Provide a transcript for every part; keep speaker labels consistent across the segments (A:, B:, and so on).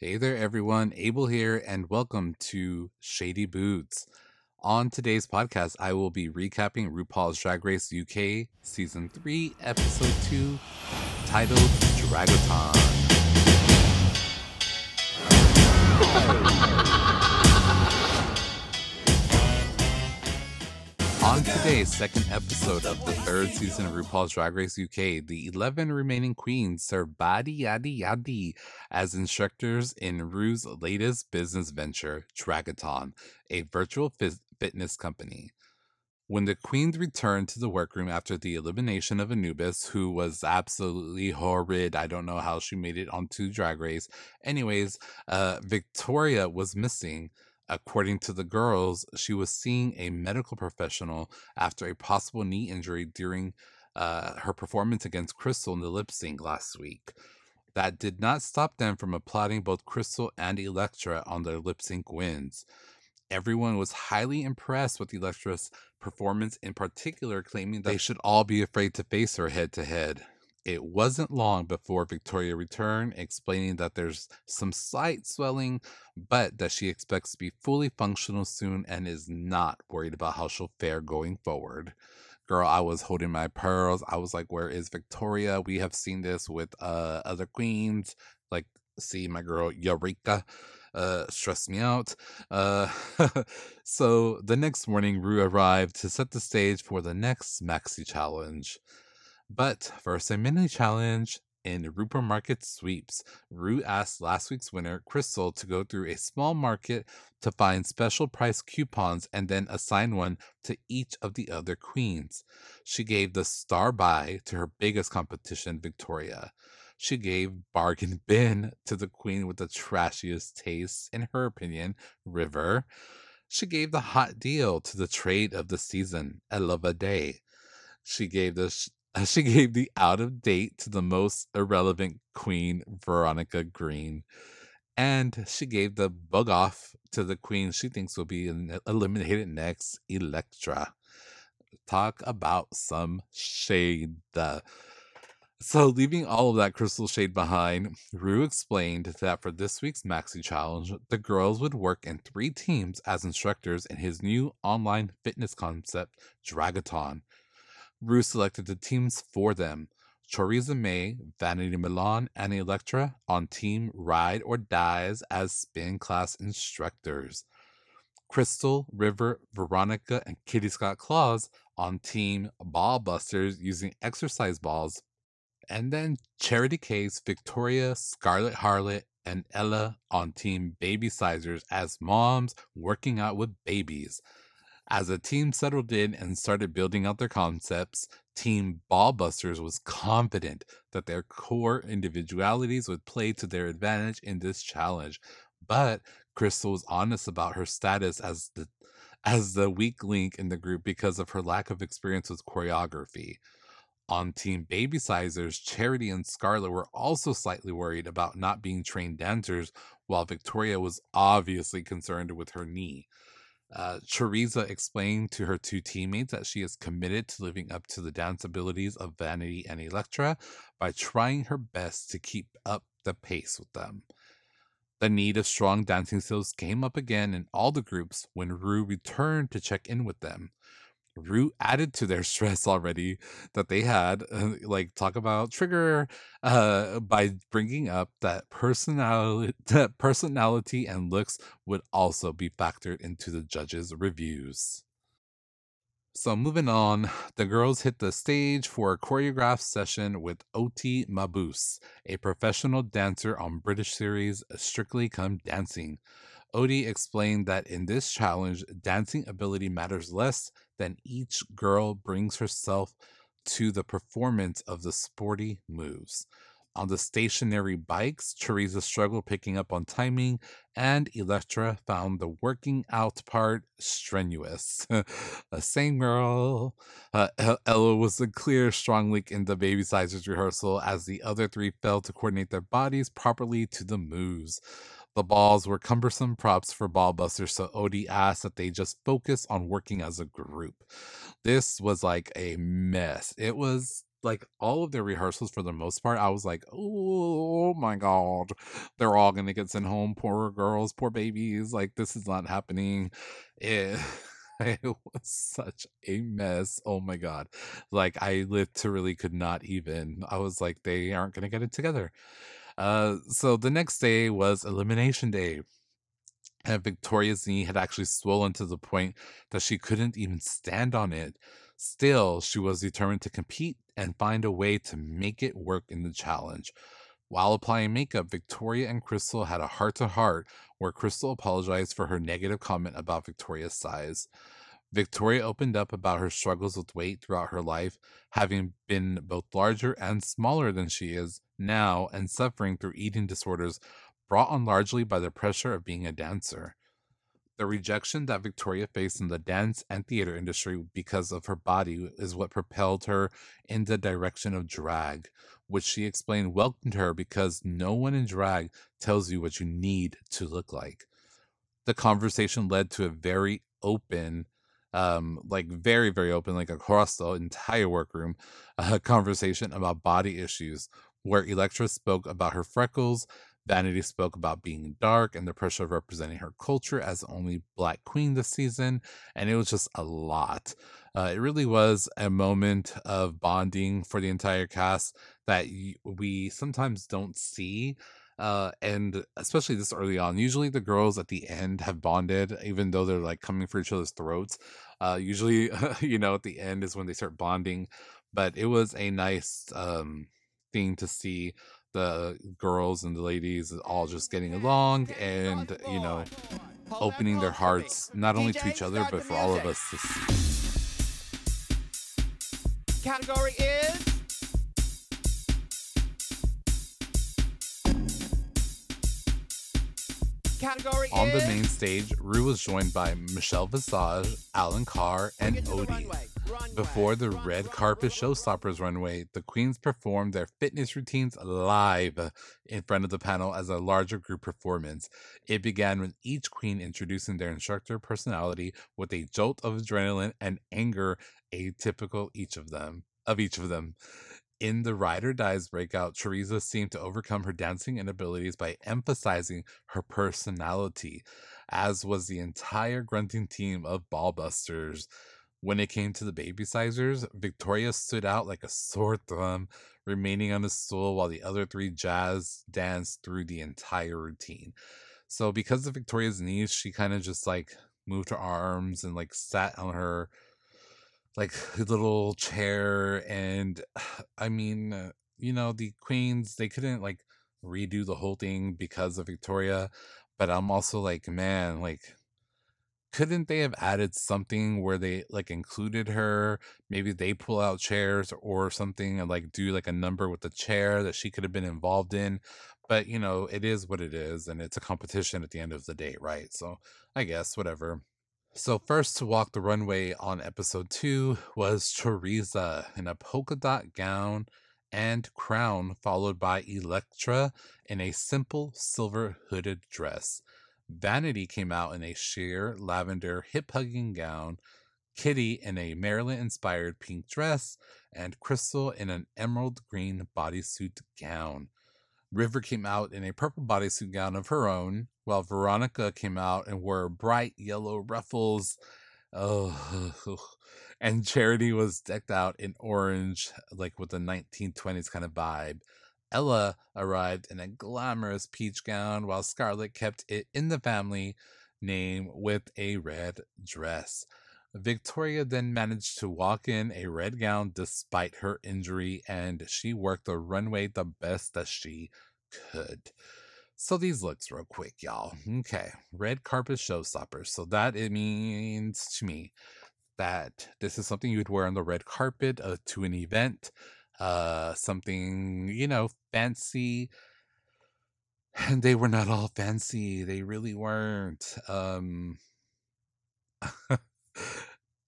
A: Hey there, everyone. Abel here, and welcome to Shady Boots. On today's podcast, I will be recapping RuPaul's Drag Race UK Season 3, Episode 2, titled Dragaton. On today's second episode of the third season of RuPaul's Drag Race UK, the 11 remaining queens serve Badi Yadi Yadi as instructors in Ru's latest business venture, Dragaton, a virtual phys- fitness company. When the queens returned to the workroom after the elimination of Anubis, who was absolutely horrid, I don't know how she made it onto Drag Race. Anyways, uh, Victoria was missing. According to the girls, she was seeing a medical professional after a possible knee injury during uh, her performance against Krystal in the lip sync last week. That did not stop them from applauding both Krystal and Elektra on their lip sync wins. Everyone was highly impressed with Elektra's performance, in particular, claiming that they should all be afraid to face her head to head. It wasn't long before Victoria returned, explaining that there's some slight swelling, but that she expects to be fully functional soon and is not worried about how she'll fare going forward. Girl, I was holding my pearls. I was like, where is Victoria? We have seen this with uh, other queens, like, see my girl Eureka uh stressed me out uh so the next morning Ru arrived to set the stage for the next maxi challenge but first, a mini challenge in Rupert Market Sweeps. Ru asked last week's winner, Krystal, to go through a small market to find special price coupons and then assign one to each of the other queens. She gave the star buy to her biggest competition, Victoria. She gave bargain bin to the queen with the trashiest taste, in her opinion, River. She gave the hot deal to the trade of the season, Ella Vaday. She gave the she gave the out of date to the most irrelevant queen, Veronica Green. And she gave the bug off to the queen she thinks will be uh, eliminated next, Elektra. Talk about some shade. So, leaving all of that crystal shade behind, Ru explained that for this week's Maxi Challenge, the girls would work in three teams as instructors in his new online fitness concept, Dragaton. Ru selected the teams for them. Choriza May, Vanity Milan, and Elektra on Team Ride or Dies as spin class instructors. Krystal, River, Veronica, and Kitty Scott Claus on Team Ball Busters using exercise balls. And then Charity Kase, Victoria, Scarlett Harlett, and Ella on Team Baby Sizers as moms working out with babies. As the team settled in and started building out their concepts, Team Ballbusters was confident that their core individualities would play to their advantage in this challenge. But Krystal was honest about her status as the as the weak link in the group because of her lack of experience with choreography. On Team Baby Sizers, Charity and Scarlett were also slightly worried about not being trained dancers, while Victoria was obviously concerned with her knee. Uh, Choriza explained to her two teammates that she is committed to living up to the dance abilities of Vanity and Elektra by trying her best to keep up the pace with them. The need of strong dancing skills came up again in all the groups when Ru returned to check in with them. Ru added to their stress already that they had, uh, like talk about trigger, uh, by bringing up that personality, that personality and looks would also be factored into the judges' reviews. So moving on, the girls hit the stage for a choreographed session with Oti Mabuse, a professional dancer on British series Strictly Come Dancing. Oti explained that in this challenge, dancing ability matters less than each girl brings herself to the performance of the sporty moves. On the stationary bikes, Choriza struggled picking up on timing, and Elektra found the working out part strenuous. the same girl. Uh, Ella was the clear, strong link in the baby sizes rehearsal as the other three failed to coordinate their bodies properly to the moves. The balls were cumbersome props for ballbusters, so Oti asked that they just focus on working as a group. This was like a mess. It was like all of their rehearsals for the most part, I was like, oh my god, they're all gonna get sent home. Poor girls, poor babies. Like this is not happening. It, eh, it was such a mess. Oh my god. Like I literally could not even. I was like, they aren't gonna get it together. Uh, so the next day was elimination day. And Victoria's knee had actually swollen to the point that she couldn't even stand on it. Still, she was determined to compete and find a way to make it work in the challenge. While applying makeup, Victoria and Krystal had a heart to heart where Krystal apologized for her negative comment about Victoria's size. Victoria opened up about her struggles with weight throughout her life, having been both larger and smaller than she is now and suffering through eating disorders brought on largely by the pressure of being a dancer. The rejection that Victoria faced in the dance and theater industry because of her body is what propelled her in the direction of drag, which she explained welcomed her because no one in drag tells you what you need to look like. The conversation led to a very open um like very very open like across the entire workroom a conversation about body issues where Elektra spoke about her freckles Vanity spoke about being dark and the pressure of representing her culture as the only black queen this season, and it was just a lot. Uh, it really was a moment of bonding for the entire cast that we sometimes don't see. Uh, and especially this early on, usually the girls at the end have bonded, even though they're like coming for each other's throats. Uh, usually, you know, at the end is when they start bonding. But it was a nice um, thing to see the girls and the ladies all just getting along and you know opening their hearts not only to each other but for all of us to see
B: category is
A: Category On the main stage, Ru was joined by Michelle Visage, Alan Carr, and Odie. Before the red carpet showstoppers runway, the queens performed their fitness routines live in front of the panel as a larger group performance. It began with each queen introducing their instructor personality with a jolt of adrenaline and anger atypical each of them of each of them. In the Ride or Dies breakout, Choriza seemed to overcome her dancing inabilities by emphasizing her personality, as was the entire grunting team of Ballbusters. When it came to the baby sizers, Victoria stood out like a sore thumb, remaining on the stool while the other three jazz danced through the entire routine. So, because of Victoria's knees, she kind of just like moved her arms and like sat on her like little chair and i mean uh, you know the queens they couldn't like redo the whole thing because of victoria but i'm also like man like couldn't they have added something where they like included her? Maybe they pull out chairs or something and like do like a number with the chair that she could have been involved in but you know it is what it is and it's a competition at the end of the day right? So i guess whatever. So, first to walk the runway on episode two was Choriza in a polka dot gown and crown, followed by Elektra in a simple silver hooded dress. Vanity came out in a sheer lavender hip hugging gown, Kitty in a Marilyn inspired pink dress, and Krystal in an emerald green bodysuit gown. River came out in a purple bodysuit gown of her own, while Veronica came out and wore bright yellow ruffles. Oh, and Charity was decked out in orange, like with a 1920s kind of vibe. Ella arrived in a glamorous peach gown, while Scarlett kept it in the family name with a red dress. Victoria then managed to walk in a red gown despite her injury, and she worked the runway the best that she could. So these looks real quick, y'all. Okay, red carpet showstoppers. So that it means to me that this is something you would wear on the red carpet uh, to an event, uh, something you know fancy. And they were not all fancy. They really weren't. Um,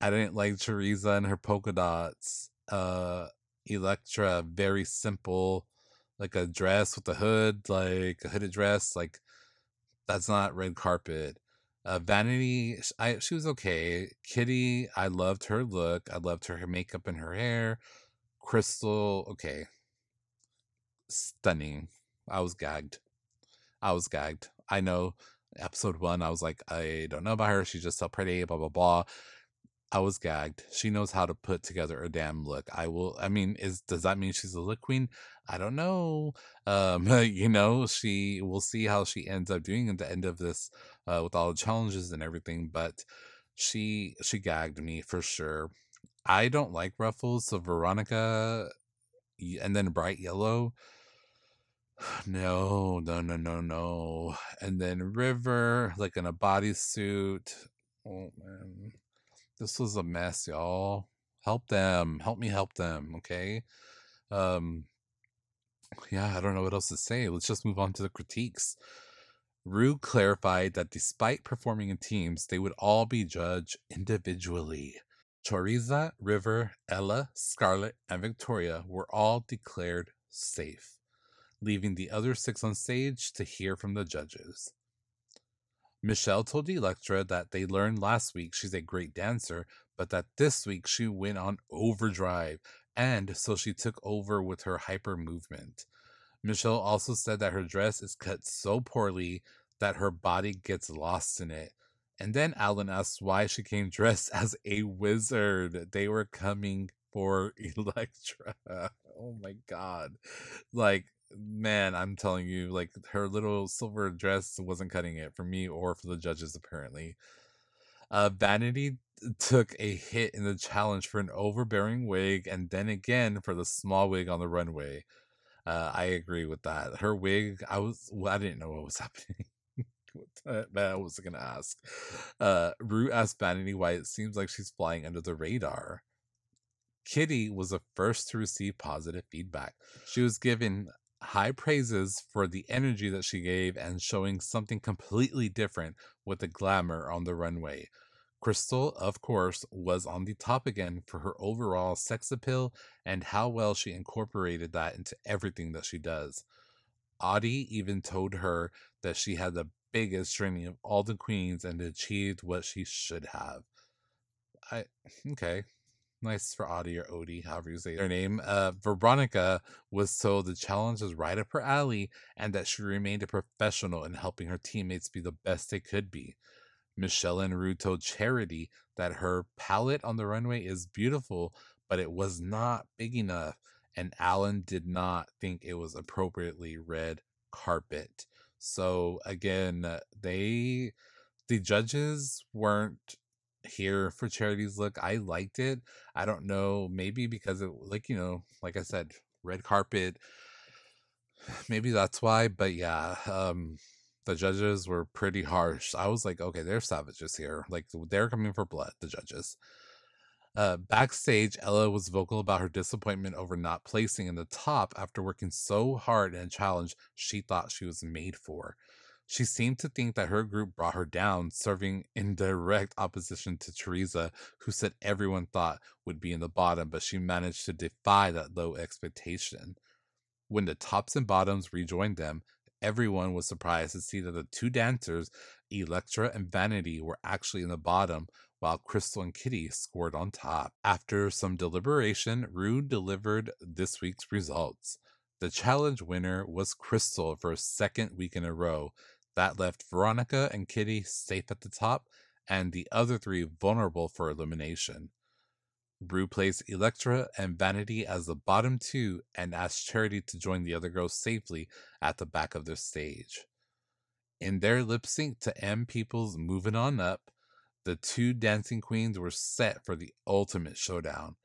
A: I didn't like Choriza and her polka dots. Uh, Elektra, very simple like a dress with a hood, like a hooded dress, like that's not red carpet. Uh, Vanity, I she was okay. Kitty, I loved her look. I loved her makeup and her hair. Krystal, okay. Stunning. I was gagged. I was gagged. I know episode one, I was like, I don't know about her. She's just so pretty, blah, blah, blah. I was gagged. She knows how to put together a damn look. I will. I mean, is does that mean she's a look queen? I don't know. Um, you know, she. We'll see how she ends up doing at the end of this, uh, with all the challenges and everything. But she she gagged me for sure. I don't like ruffles, so Veronica, and then bright yellow. No, no, no, no, no. And then River, like in a bodysuit. Oh man this was a mess, y'all. Help them. Help me help them, okay? Um yeah, I don't know what else to say. Let's just move on to the critiques. Ru clarified that despite performing in teams, they would all be judged individually. Choriza, River, Ella, Scarlett, and Victoria were all declared safe, leaving the other six on stage to hear from the judges. Michelle told Elektra that they learned last week she's a great dancer, but that this week she went on overdrive, and so she took over with her hyper movement. Michelle also said that her dress is cut so poorly that her body gets lost in it. And then Alan asks why she came dressed as a wizard. They were coming for Elektra. Oh my god. Like man, I'm telling you, like her little silver dress wasn't cutting it for me or for the judges, apparently. Uh, Vanity took a hit in the challenge for an overbearing wig and then again for the small wig on the runway. Uh, I agree with that. Her wig, I was, well, I didn't know what was happening. that I was gonna ask. Uh, Ru asked Vanity why it seems like she's flying under the radar. Kitty was the first to receive positive feedback. She was given high praises for the energy that she gave and showing something completely different with the glamour on the runway. Krystal, of course, was on the top again for her overall sex appeal and how well she incorporated that into everything that she does. Audie even told her that she had the biggest training of all the queens and achieved what she should have. I okay, nice for Audie or Odie, however you say their name. Uh, Veronica was told the challenge was right up her alley and that she remained a professional in helping her teammates be the best they could be. Michelle and Ru told Charity that her palette on the runway is beautiful, but it was not big enough, and Alan did not think it was appropriately red carpet. So again, they the judges weren't here for charity's look. I liked it. I don't know, maybe because it like, you know, like I said, red carpet. Maybe that's why, but yeah, um the judges were pretty harsh. I was like, okay, they're savages here. Like they're coming for blood, the judges. Uh, backstage, Ella was vocal about her disappointment over not placing in the top after working so hard in a challenge she thought she was made for. She seemed to think that her group brought her down, serving in direct opposition to Choriza, who said everyone thought would be in the bottom, but she managed to defy that low expectation. When the tops and bottoms rejoined them, everyone was surprised to see that the two dancers, Elektra and Vanity, were actually in the bottom, while Krystal and Kitty scored on top. After some deliberation, Ru delivered this week's results. The challenge winner was Krystal for a second week in a row, that left Veronica and Kitty safe at the top, and the other three vulnerable for elimination. Ru placed Elektra and Vanity as the bottom two and asked Charity to join the other girls safely at the back of the stage. In their lip sync to M People's Moving On Up, the two dancing queens were set for the ultimate showdown.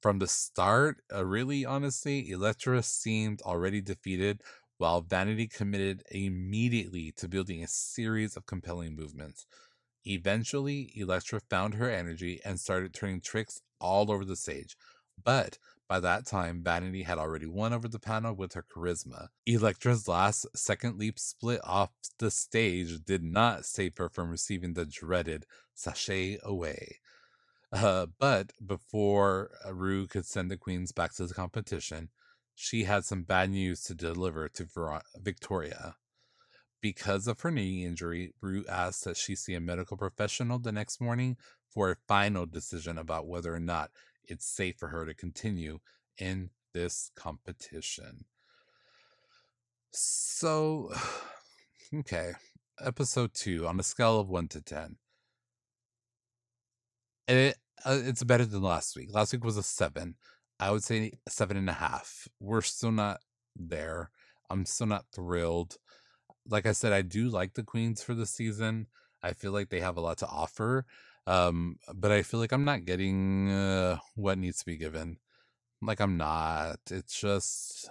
A: From the start, uh, really honestly, Elektra seemed already defeated, while Vanity committed immediately to building a series of compelling movements. Eventually, Elektra found her energy and started turning tricks all over the stage. But by that time, Vanity had already won over the panel with her charisma. Elektra's last second leap split off the stage did not save her from receiving the dreaded sashay away. Uh, but before Ru could send the queens back to the competition, she had some bad news to deliver to Victoria. Because of her knee injury, Ru asked that she see a medical professional the next morning for a final decision about whether or not it's safe for her to continue in this competition. So, okay, episode two on a scale of one to 10. It, uh, it's better than last week. Last week was a seven. I would say seven and a half. We're still not there. I'm still not thrilled. Like I said, I do like the Queens for the season. I feel like they have a lot to offer. Um, but I feel like I'm not getting uh, what needs to be given. Like I'm not. It's just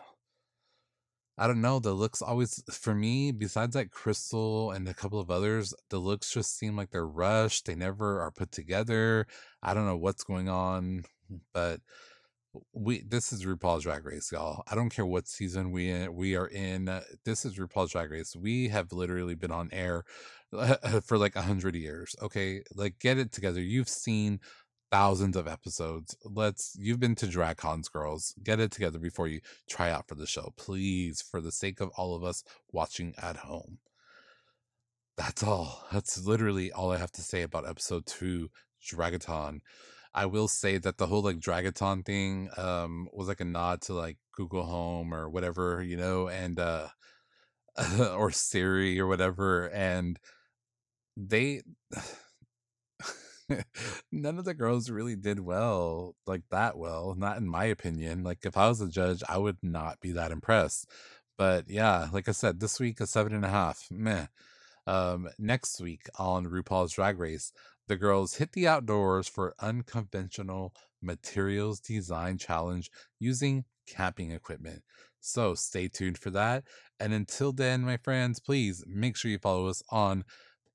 A: I don't know. The looks always for me, besides like Krystal and a couple of others, the looks just seem like they're rushed. They never are put together. I don't know what's going on, but we this is RuPaul's Drag Race, y'all. I don't care what season we in, we are in. Uh, this is RuPaul's Drag Race. We have literally been on air for like a hundred years. Okay, like get it together. You've seen thousands of episodes. Let's you've been to drag cons, girls. Get it together before you try out for the show, please, for the sake of all of us watching at home. That's all. That's literally all I have to say about episode two, Dragaton. I will say that the whole like Dragaton thing um was like a nod to like Google Home or whatever, you know, and uh or Siri or whatever and they none of the girls really did well like that well not in my opinion like if i was a judge i would not be that impressed but yeah like i said this week a seven and a half meh um next week on rupaul's drag race the girls hit the outdoors for unconventional materials design challenge using camping equipment so stay tuned for that and until then my friends please make sure you follow us on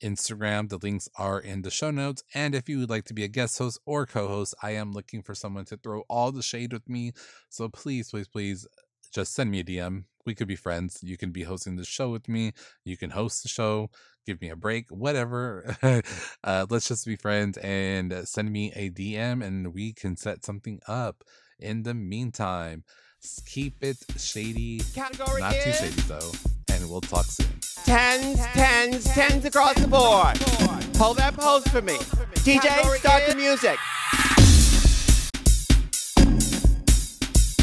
A: Instagram. The links are in the show notes. And if you would like to be a guest host or co host, I am looking for someone to throw all the shade with me. So please, please, please just send me a DM. We could be friends. You can be hosting the show with me. You can host the show, give me a break, whatever. uh, let's just be friends and send me a DM and we can set something up. In the meantime, keep it shady.
B: Category
A: Not too shady though. And we'll talk soon.
B: tens, tens, tens across the board. Hold that pose for me. DJ,
C: Category
B: start the music.